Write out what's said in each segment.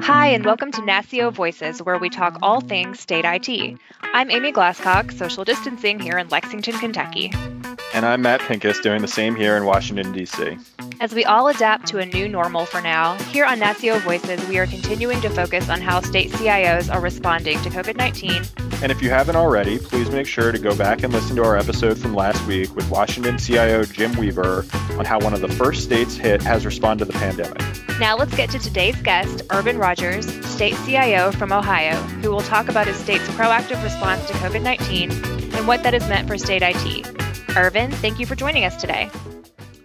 Hi, and welcome to NASCIO Voices, where we talk all things state IT. I'm Amy Glasscock, social distancing here in Lexington, Kentucky. And I'm Matt Pincus, doing the same here in Washington, D.C. As we all adapt to a new normal for now, here on NASCIO Voices, we are continuing to focus on how state CIOs are responding to COVID 19. And if you haven't already, please make sure to go back and listen to our episode from last week with Washington CIO Jim Weaver on how one of the first states hit has responded to the pandemic. Now let's get to today's guest, Ervan Rodgers, state CIO from Ohio, who will talk about his state's proactive response to COVID 19 and what that has meant for state IT. Irvin, thank you for joining us today.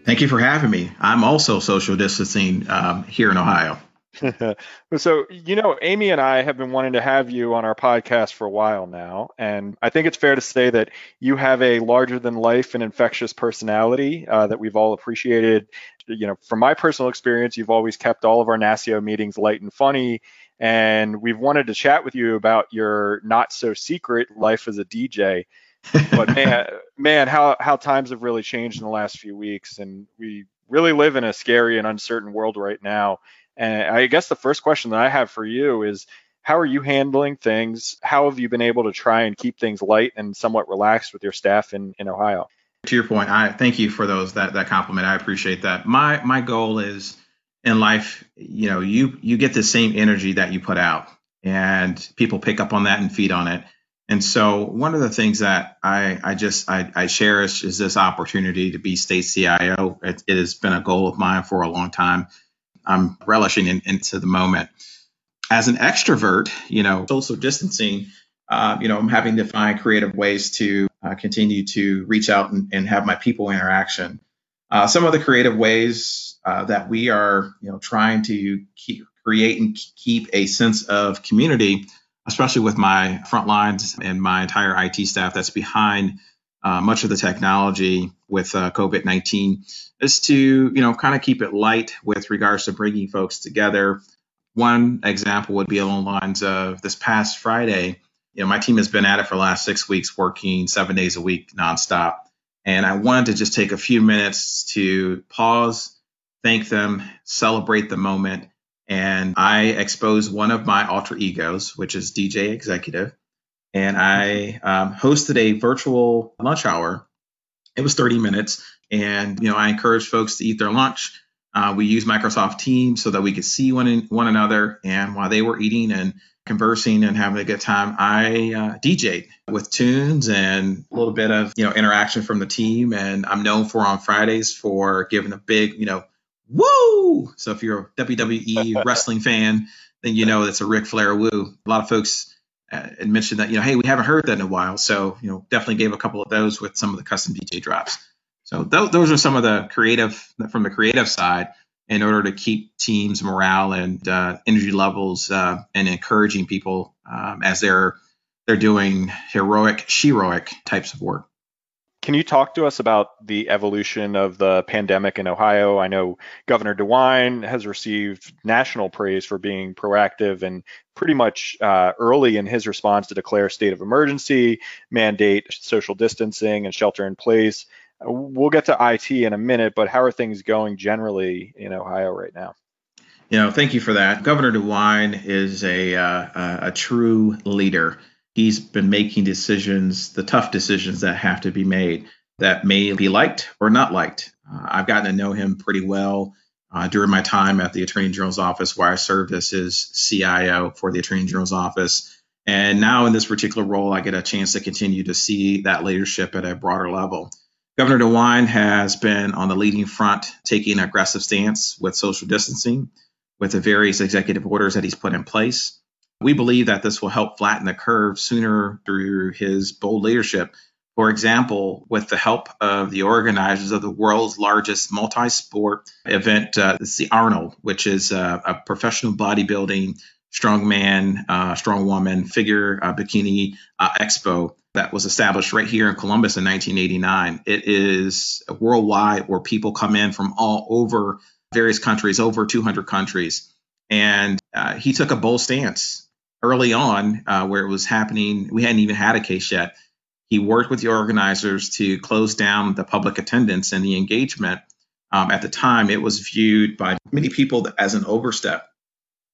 Thank you for having me. I'm also social distancing um, here in Ohio. so, you know, Amy and I have been wanting to have you on our podcast for a while now. And I think it's fair to say that you have a larger than life and infectious personality uh, that we've all appreciated. You know, from my personal experience, you've always kept all of our NASCIO meetings light and funny. And we've wanted to chat with you about your not so secret life as a DJ but man, man, how how times have really changed in the last few weeks, and we really live in a scary and uncertain world right now. And I guess the first question that I have for you is, how are you handling things? How have you been able to try and keep things light and somewhat relaxed with your staff in in Ohio? To your point, I thank you for those that that compliment. I appreciate that. My my goal is in life, you know, you you get the same energy that you put out, and people pick up on that and feed on it. And so one of the things that I, I just I, I cherish is this opportunity to be state CIO. It, it, has been a goal of mine for a long time. I'm relishing in, into the moment. As an extrovert, you know, social distancing, uh, you know, I'm having to find creative ways to uh, continue to reach out and, and, have my people interaction. Uh, some of the creative ways uh, that we are, you know, trying to keep, create and keep a sense of community especially with my front lines and my entire IT staff that's behind uh, much of the technology with uh, COVID 19, is to, you know, kind of keep it light with regards to bringing folks together. One example would be along the lines of this past Friday. You know, my team has been at it for the last six weeks, working seven days a week nonstop. And I wanted to just take a few minutes to pause, thank them, celebrate the moment, and I exposed one of my alter egos, which is DJ Executive, and I um, hosted a virtual lunch hour. It was 30 minutes, and you know I encouraged folks to eat their lunch. Uh, we used Microsoft Teams so that we could see one in, one another, and while they were eating and conversing and having a good time, I uh, DJ'd with tunes and a little bit of you know interaction from the team. And I'm known for on Fridays for giving a big you know woo. So if you're a WWE wrestling fan, then you know it's a Ric Flair woo. A lot of folks uh, mentioned that, you know, hey, we haven't heard that in a while. So, you know, definitely gave a couple of those with some of the custom DJ drops. So th- those are some of the creative from the creative side in order to keep teams morale and uh, energy levels uh, and encouraging people um, as they're they're doing heroic, heroic types of work. Can you talk to us about the evolution of the pandemic in Ohio? I know Governor DeWine has received national praise for being proactive and pretty much uh, early in his response to declare state of emergency, mandate social distancing, and shelter in place. We'll get to IT in a minute, but how are things going generally in Ohio right now? You know, thank you for that. Governor DeWine is a uh, a true leader he's been making decisions, the tough decisions that have to be made that may be liked or not liked. Uh, I've gotten to know him pretty well uh, during my time at the Attorney General's office, where I served as his CIO for the Attorney General's office. And now in this particular role, I get a chance to continue to see that leadership at a broader level. Governor DeWine has been on the leading front, taking an aggressive stance with social distancing, with the various executive orders that he's put in place. We believe that this will help flatten the curve sooner through his bold leadership. For example, with the help of the organizers of the world's largest multi sport event, uh, it's the Arnold, which is uh, a professional bodybuilding, strongman, uh, strong woman figure uh, bikini uh, expo that was established right here in Columbus in 1989. It is worldwide where people come in from all over various countries, over 200 countries. And uh, he took a bold stance early on uh, where it was happening. We hadn't even had a case yet. He worked with the organizers to close down the public attendance and the engagement Um, at the time, it was viewed by many people as an overstep.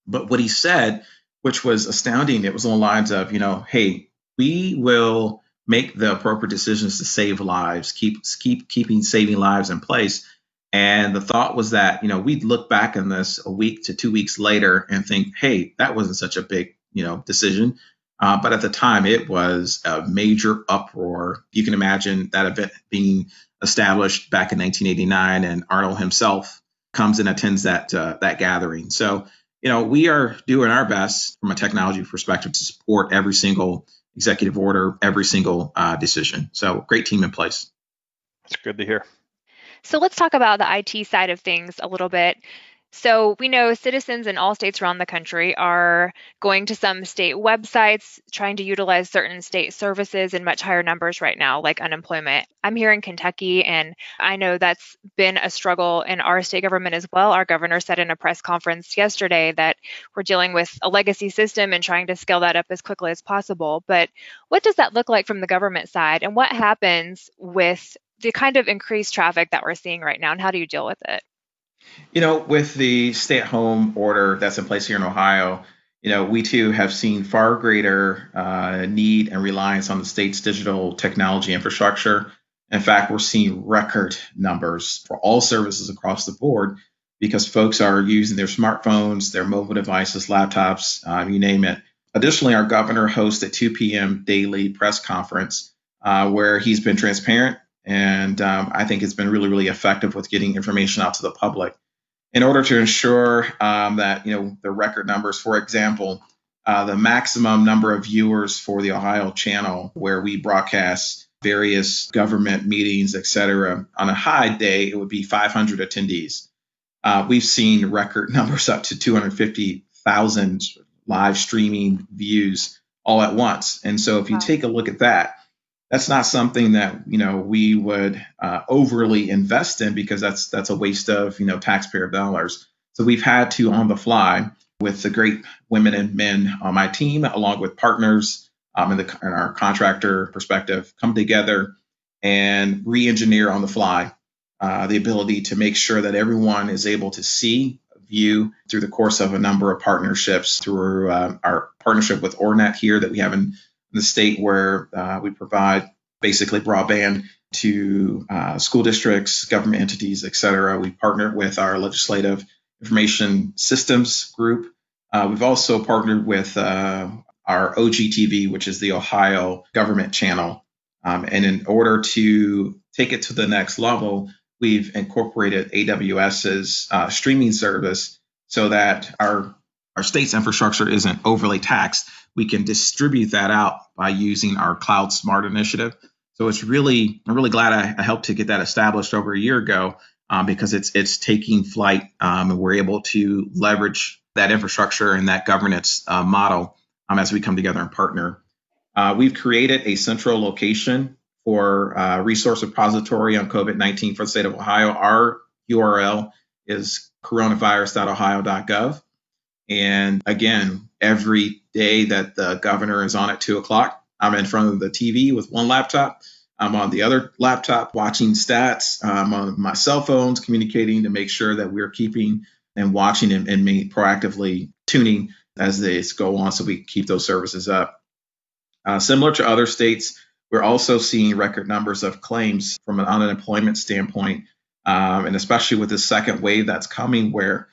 But what he said, which was astounding, it was on the lines of, you know, hey, we will make the appropriate decisions to save lives, keep keep keeping saving lives in place. And the thought was that, you know, we'd look back on this a week to two weeks later and think, hey, that wasn't such a big, you know, decision. Uh, but at the time, it was a major uproar. You can imagine that event being established back in 1989, and Arnold himself comes and attends that uh, that gathering. So, you know, we are doing our best from a technology perspective to support every single executive order, every single uh, decision. So, great team in place. It's good to hear. So let's talk about the IT side of things a little bit. So we know citizens in all states around the country are going to some state websites, trying to utilize certain state services in much higher numbers right now, like unemployment. I'm here in Kentucky, and I know that's been a struggle in our state government as well. Our governor said in a press conference yesterday that we're dealing with a legacy system and trying to scale that up as quickly as possible. But what does that look like from the government side? And what happens with the kind of increased traffic that we're seeing right now, and how do you deal with it? You know, with the stay at home order that's in place here in Ohio, you know, we too have seen far greater uh, need and reliance on the state's digital technology infrastructure. In fact, we're seeing record numbers for all services across the board because folks are using their smartphones, their mobile devices, laptops, um, you name it. Additionally, our governor hosts a 2 p.m. daily press conference uh, where he's been transparent and um, I think it's been really, really effective with getting information out to the public. In order to ensure um, that you know the record numbers, for example, uh, the maximum number of viewers for the Ohio channel, where we broadcast various government meetings, et cetera, on a high day, it would be 500 attendees. Uh, we've seen record numbers up to 250,000 live streaming views all at once. And so if you wow. take a look at that, that's not something that you know we would uh, overly invest in because that's that's a waste of you know taxpayer dollars. So we've had to on the fly with the great women and men on my team, along with partners um, in, the, in our contractor perspective, come together and re-engineer on the fly uh, the ability to make sure that everyone is able to see, view through the course of a number of partnerships through uh, our partnership with OARnet here that we have in the state where uh, we provide basically broadband to uh, school districts, government entities, et cetera. We partnered with our legislative information systems group. Uh, we've also partnered with uh, our OGTV, which is the Ohio government channel. Um, and in order to take it to the next level, we've incorporated AWS's uh, streaming service so that our our state's infrastructure isn't overly taxed we can distribute that out by using our Cloud Smart initiative. So it's really, I'm really glad I, I helped to get that established over a year ago um, because it's it's taking flight um, and we're able to leverage that infrastructure and that governance uh, model um, as we come together and partner. Uh, we've created a central location for uh, resource repository on COVID-19 for the state of Ohio. Our URL is coronavirus.ohio.gov. And again, every day that the governor is on at two o'clock, I'm in front of the TV with one laptop. I'm on the other laptop watching stats. I'm on my cell phones communicating to make sure that we're keeping and watching and, and proactively tuning as they go on so we keep those services up. Uh, similar to other states, we're also seeing record numbers of claims from an unemployment standpoint, um, and especially with the second wave that's coming, where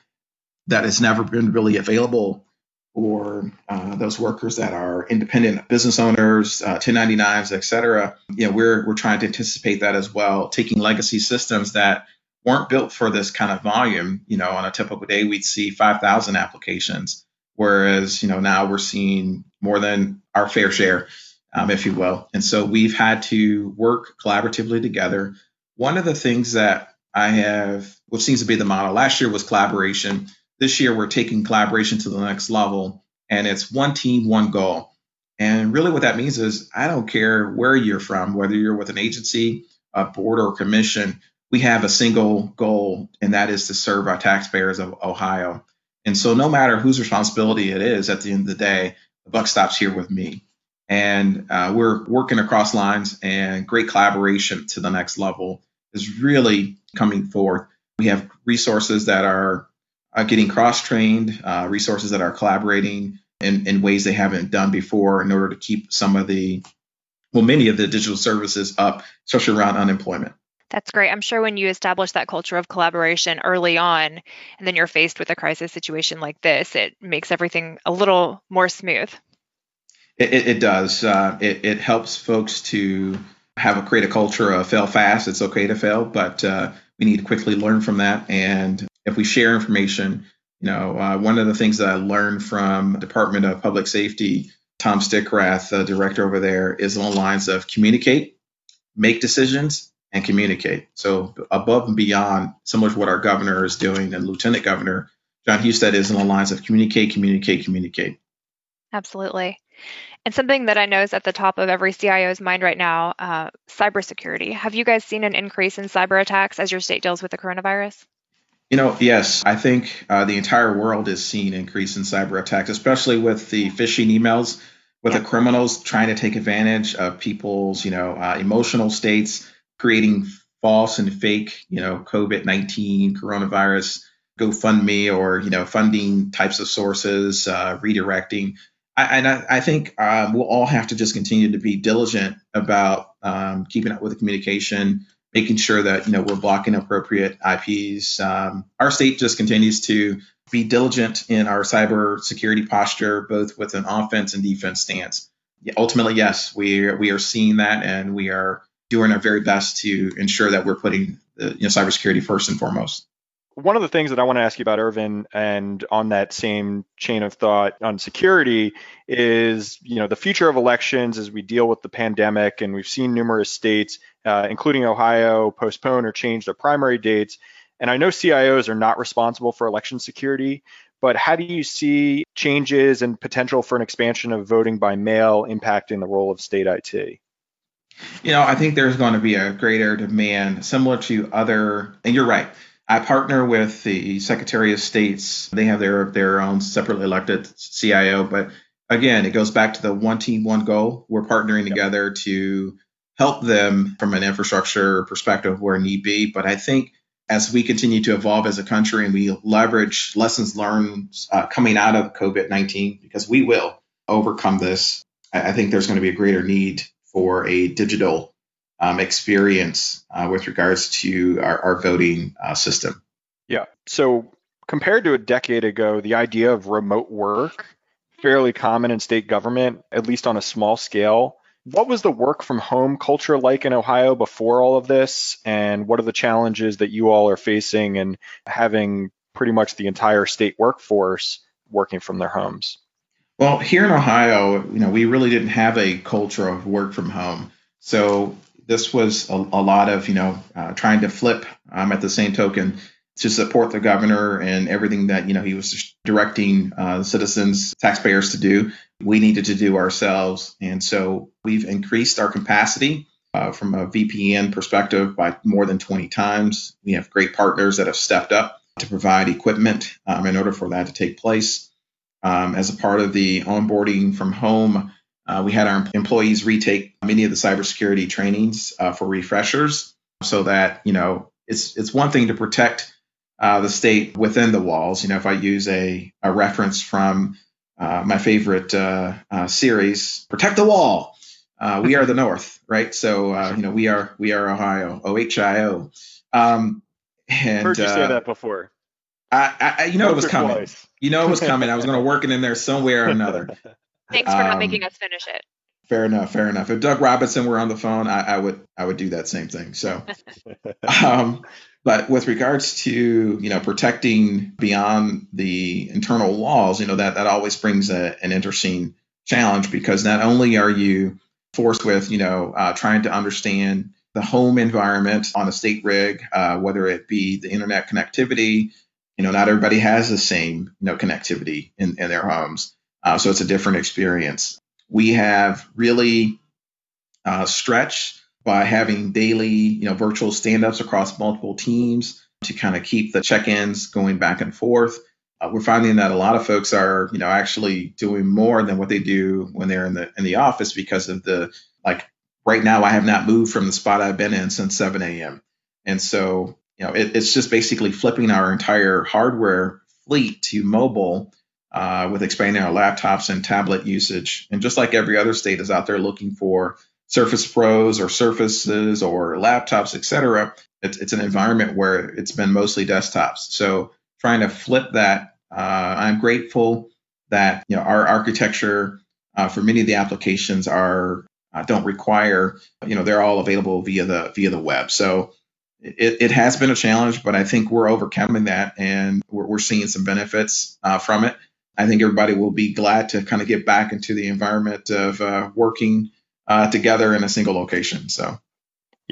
that has never been really available or uh, those workers that are independent business owners, uh, 1099s, et cetera. You know, we're, we're trying to anticipate that as well, taking legacy systems that weren't built for this kind of volume. You know, on a typical day, we'd see 5,000 applications, whereas, you know, now we're seeing more than our fair share, um, if you will. And so we've had to work collaboratively together. One of the things that I have, which seems to be the model last year was collaboration this year, we're taking collaboration to the next level, and it's one team, one goal. And really, what that means is I don't care where you're from, whether you're with an agency, a board, or commission, we have a single goal, and that is to serve our taxpayers of Ohio. And so, no matter whose responsibility it is, at the end of the day, the buck stops here with me. And uh, we're working across lines, and great collaboration to the next level is really coming forth We have resources that are, are getting cross trained, uh, resources that are collaborating in, in ways they haven't done before in order to keep some of the, well, many of the digital services up, especially around unemployment. That's great. I'm sure when you establish that culture of collaboration early on, and then you're faced with a crisis situation like this, it makes everything a little more smooth. It, it, it does. Uh, it, it helps folks to have a create a culture of fail fast. It's okay to fail, but uh, we need to quickly learn from that. And if we share information, you know, uh, one of the things that I learned from Department of Public Safety, Tom Stickrath, the director over there, is along the lines of communicate, make decisions, and communicate. So above and beyond, similar to what our governor is doing and Lieutenant Governor Jon Husted is along the lines of communicate, communicate, communicate. Absolutely. And something that I know is at the top of every CIO's mind right now, uh, cybersecurity. Have you guys seen an increase in cyber attacks as your state deals with the coronavirus? You know, yes, I think uh, the entire world is seeing increase in cyber attacks, especially with the phishing emails, with the criminals trying to take advantage of people's, you know, uh, emotional states, creating false and fake, you know, COVID nineteen coronavirus GoFundMe or you know funding types of sources, uh, redirecting. I, and I, I think um, we'll all have to just continue to be diligent about um, keeping up with the communication, making sure that you know we're blocking appropriate IPs. Um, our state just continues to be diligent in our cyber security posture, both with an offense and defense stance. Ultimately, yes, we we are seeing that, and we are doing our very best to ensure that we're putting the you know cybersecurity first and foremost. One of the things that I want to ask you about, Ervan, and on that same chain of thought on security is, you know, the future of elections as we deal with the pandemic, and we've seen numerous states, uh, including Ohio, postpone or change their primary dates. And I know CIOs are not responsible for election security, but how do you see changes and potential for an expansion of voting by mail impacting the role of state IT? You know, I think there's going to be a greater demand, similar to other, and you're right I partner with the Secretary of States. They have their their own separately elected CIO, but again, it goes back to the one team, one goal. We're partnering together to help them from an infrastructure perspective where need be. But I think as we continue to evolve as a country and we leverage lessons learned uh, coming out of COVID 19, because we will overcome this, I think there's going to be a greater need for a digital um, experience uh, with regards to our, our voting uh, system. Yeah. So compared to a decade ago, the idea of remote work fairly common in state government, at least on a small scale. What was the work from home culture like in Ohio before all of this? And what are the challenges that you all are facing in having pretty much the entire state workforce working from their homes? Well, here in Ohio, you know, we really didn't have a culture of work from home. So this was a, a lot of you know uh, trying to flip um, at the same token to support the governor and everything that you know he was directing uh, citizens taxpayers to do. We needed to do ourselves. And so we've increased our capacity uh, from a vpn perspective by more than 20 times. We have great partners that have stepped up to provide equipment um, in order for that to take place. Um, as a part of the onboarding from home uh, we had our employees retake many of the cybersecurity trainings uh, for refreshers, so that you know it's it's one thing to protect uh, the state within the walls. You know, if I use a, a reference from uh, my favorite uh, uh, series, "Protect the Wall," we are the North, right? So you know, we are we are Ohio, OHIO. Um, and, Heard you say that before. I, I you know Once it was coming. Twice. You know it was coming. I was going to work it in there somewhere or another. Thanks for um, not making us finish it. Fair enough. Fair enough. If Doug Robinson were on the phone, I, I would I would do that same thing. So, um, but with regards to you know protecting beyond the internal laws, you know that that always brings a, an interesting challenge because not only are you forced with you know uh, trying to understand the home environment on a state rig, uh, whether it be the internet connectivity, you know, not everybody has the same you know connectivity in, in their homes. Uh, so it's a different experience. We have really uh, stretched by having daily, you know, virtual stand-ups across multiple teams to kind of keep the check-ins going back and forth. Uh, we're finding that a lot of folks are, you know, actually doing more than what they do when they're in the in the office because of the like. Right now, I have not moved from the spot I've been in since 7 a.m. And so you know, it, it's just basically flipping our entire hardware fleet to mobile uh, with expanding our laptops and tablet usage. And just like every other state is out there looking for Surface Pros or Surfaces or laptops, et cetera, it's, it's an environment where it's been mostly desktops. So trying to flip that, uh, I'm grateful that you know our architecture uh, for many of the applications are uh, don't require you know they're all available via the via the web. So it, it has been a challenge, but I think we're overcoming that and we're, we're seeing some benefits uh, from it. I think everybody will be glad to kind of get back into the environment of uh, working uh, together in a single location. So,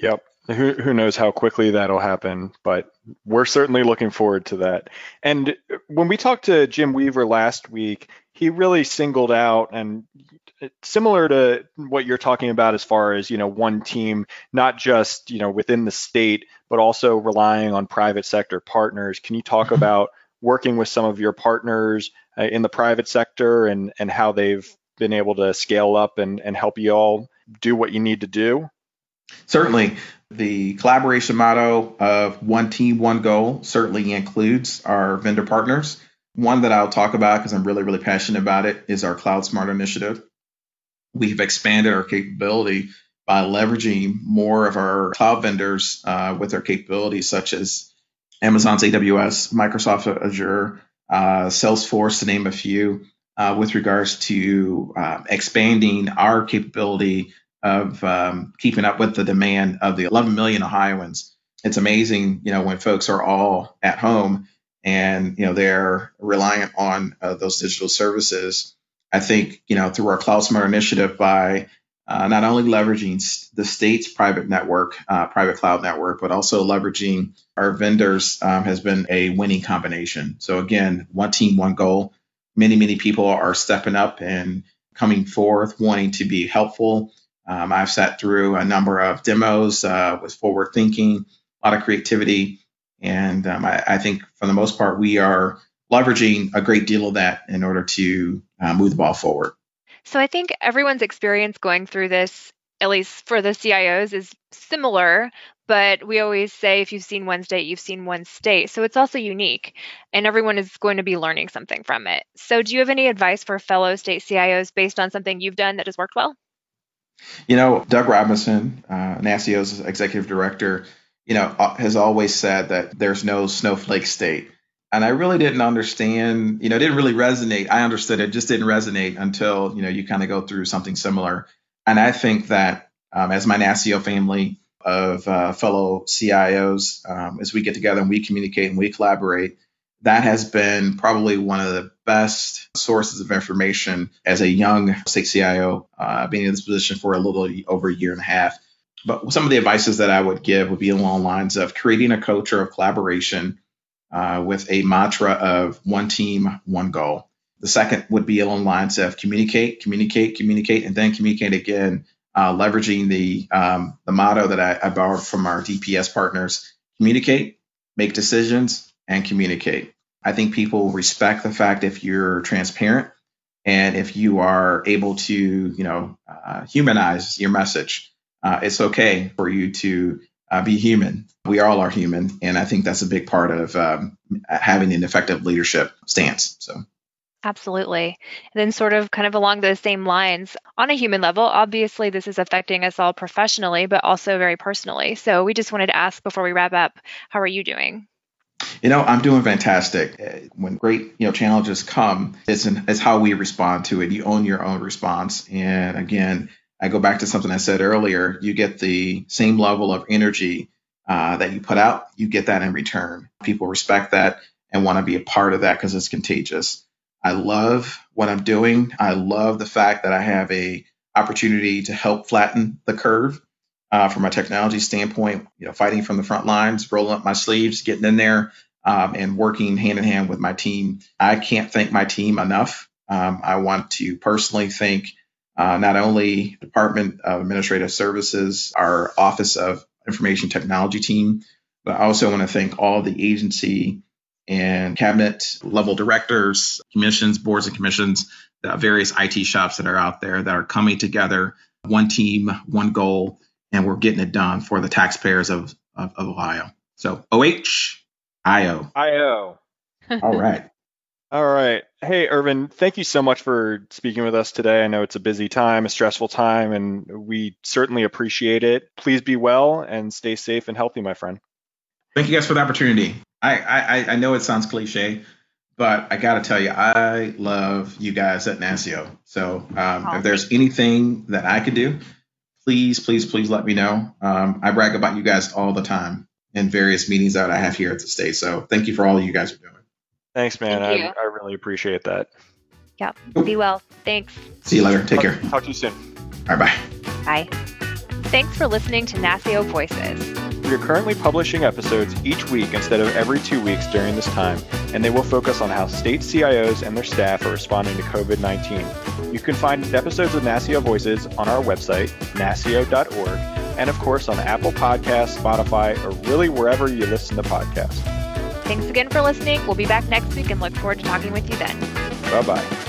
yep. Who, who knows how quickly that'll happen, but we're certainly looking forward to that. And when we talked to Jim Weaver last week, he really singled out and similar to what you're talking about as far as you know one team not just you know within the state but also relying on private sector partners can you talk about working with some of your partners uh, in the private sector and and how they've been able to scale up and and help you all do what you need to do? Certainly. The collaboration motto of one team one goal certainly includes our vendor partners. One that I'll talk about because I'm really, really passionate about it is our Cloud Smart initiative. We've expanded our capability by leveraging more of our cloud vendors uh, with their capabilities, such as Amazon's AWS, Microsoft Azure, uh, Salesforce, to name a few, uh, with regards to um, expanding our capability of um, keeping up with the demand of the 11 million Ohioans. It's amazing, you know, when folks are all at home and you know they're reliant on uh, those digital services I think, you know, through our Cloud Smart initiative by uh, not only leveraging the state's private network, uh, private cloud network, but also leveraging our vendors um, has been a winning combination. So again, one team, one goal. Many, many people are stepping up and coming forth, wanting to be helpful. Um, I've sat through a number of demos uh, with forward thinking, a lot of creativity, and um, I, I think for the most part, we are leveraging a great deal of that in order to uh, move the ball forward. So I think everyone's experience going through this, at least for the CIOs, is similar. But we always say if you've seen one state, you've seen one state. So it's also unique, and everyone is going to be learning something from it. So, do you have any advice for fellow state CIOs based on something you've done that has worked well? You know, Doug Robinson, uh, NASCIO's executive director, you know, uh, has always said that there's no snowflake state and I really didn't understand, you know, it didn't really resonate. I understood it, just didn't resonate until, you know, you kind of go through something similar. And I think that um, as my NASCIO family of uh, fellow CIOs, um, as we get together and we communicate and we collaborate, that has been probably one of the best sources of information as a young state CIO, uh, being in this position for a little over a year and a half. But some of the advices that I would give would be along the lines of creating a culture of collaboration uh, with a mantra of one team, one goal. The second would be along lines of communicate, communicate, communicate, and then communicate again, uh, leveraging the um, the motto that I, I borrowed from our DPS partners: communicate, make decisions, and communicate. I think people respect the fact if you're transparent and if you are able to, you know, uh, humanize your message. Uh, it's okay for you to uh, be human. We all are human, and I think that's a big part of um, having an effective leadership stance. So. Absolutely. And then, sort of kind of along those same lines, on a human level, obviously this is affecting us all professionally, but also very personally. So, we just wanted to ask before we wrap up how are you doing? You know, I'm doing fantastic. When great, you know, challenges come, it's, an, it's how we respond to it. You own your own response. And again, I go back to something I said earlier. You get the same level of energy uh, that you put out, you get that in return. People respect that and want to be a part of that because it's contagious. I love what I'm doing. I love the fact that I have a opportunity to help flatten the curve uh, from a technology standpoint. You know, fighting from the front lines, rolling up my sleeves, getting in there, um, and working hand in hand with my team. I can't thank my team enough. Um, I want to personally thank uh, not only Department of Administrative Services, our Office of Information Technology team, but I also want to thank all the agency and cabinet level directors, commissions, boards, and commissions, the various IT shops that are out there that are coming together, one team, one goal, and we're getting it done for the taxpayers of, of, of Ohio. So O H I O. I O. All right. All right. Hey, Ervan, thank you so much for speaking with us today. I know it's a busy time, a stressful time, and we certainly appreciate it. Please be well and stay safe and healthy, my friend. Thank you guys for the opportunity. I, I, I know it sounds cliche, but I got to tell you, I love you guys at NASCIO. So um, if there's anything that I could do, please, please, please let me know. Um, I brag about you guys all the time in various meetings that I have here at the state. So thank you for all you guys are doing. Thanks, man. Thank I, I really appreciate that. Yeah. Be well. Thanks. See you later. Take talk, care. Talk to you soon. All right. Bye. Bye. Thanks for listening to NASCIO Voices. We are currently publishing episodes each week instead of every two weeks during this time, and they will focus on how state CIOs and their staff are responding to COVID 19. You can find episodes of NASCIO Voices on our website, nascio.org, and of course on Apple Podcasts, Spotify, or really wherever you listen to podcasts. Thanks again for listening. We'll be back next week and look forward to talking with you then. Bye bye.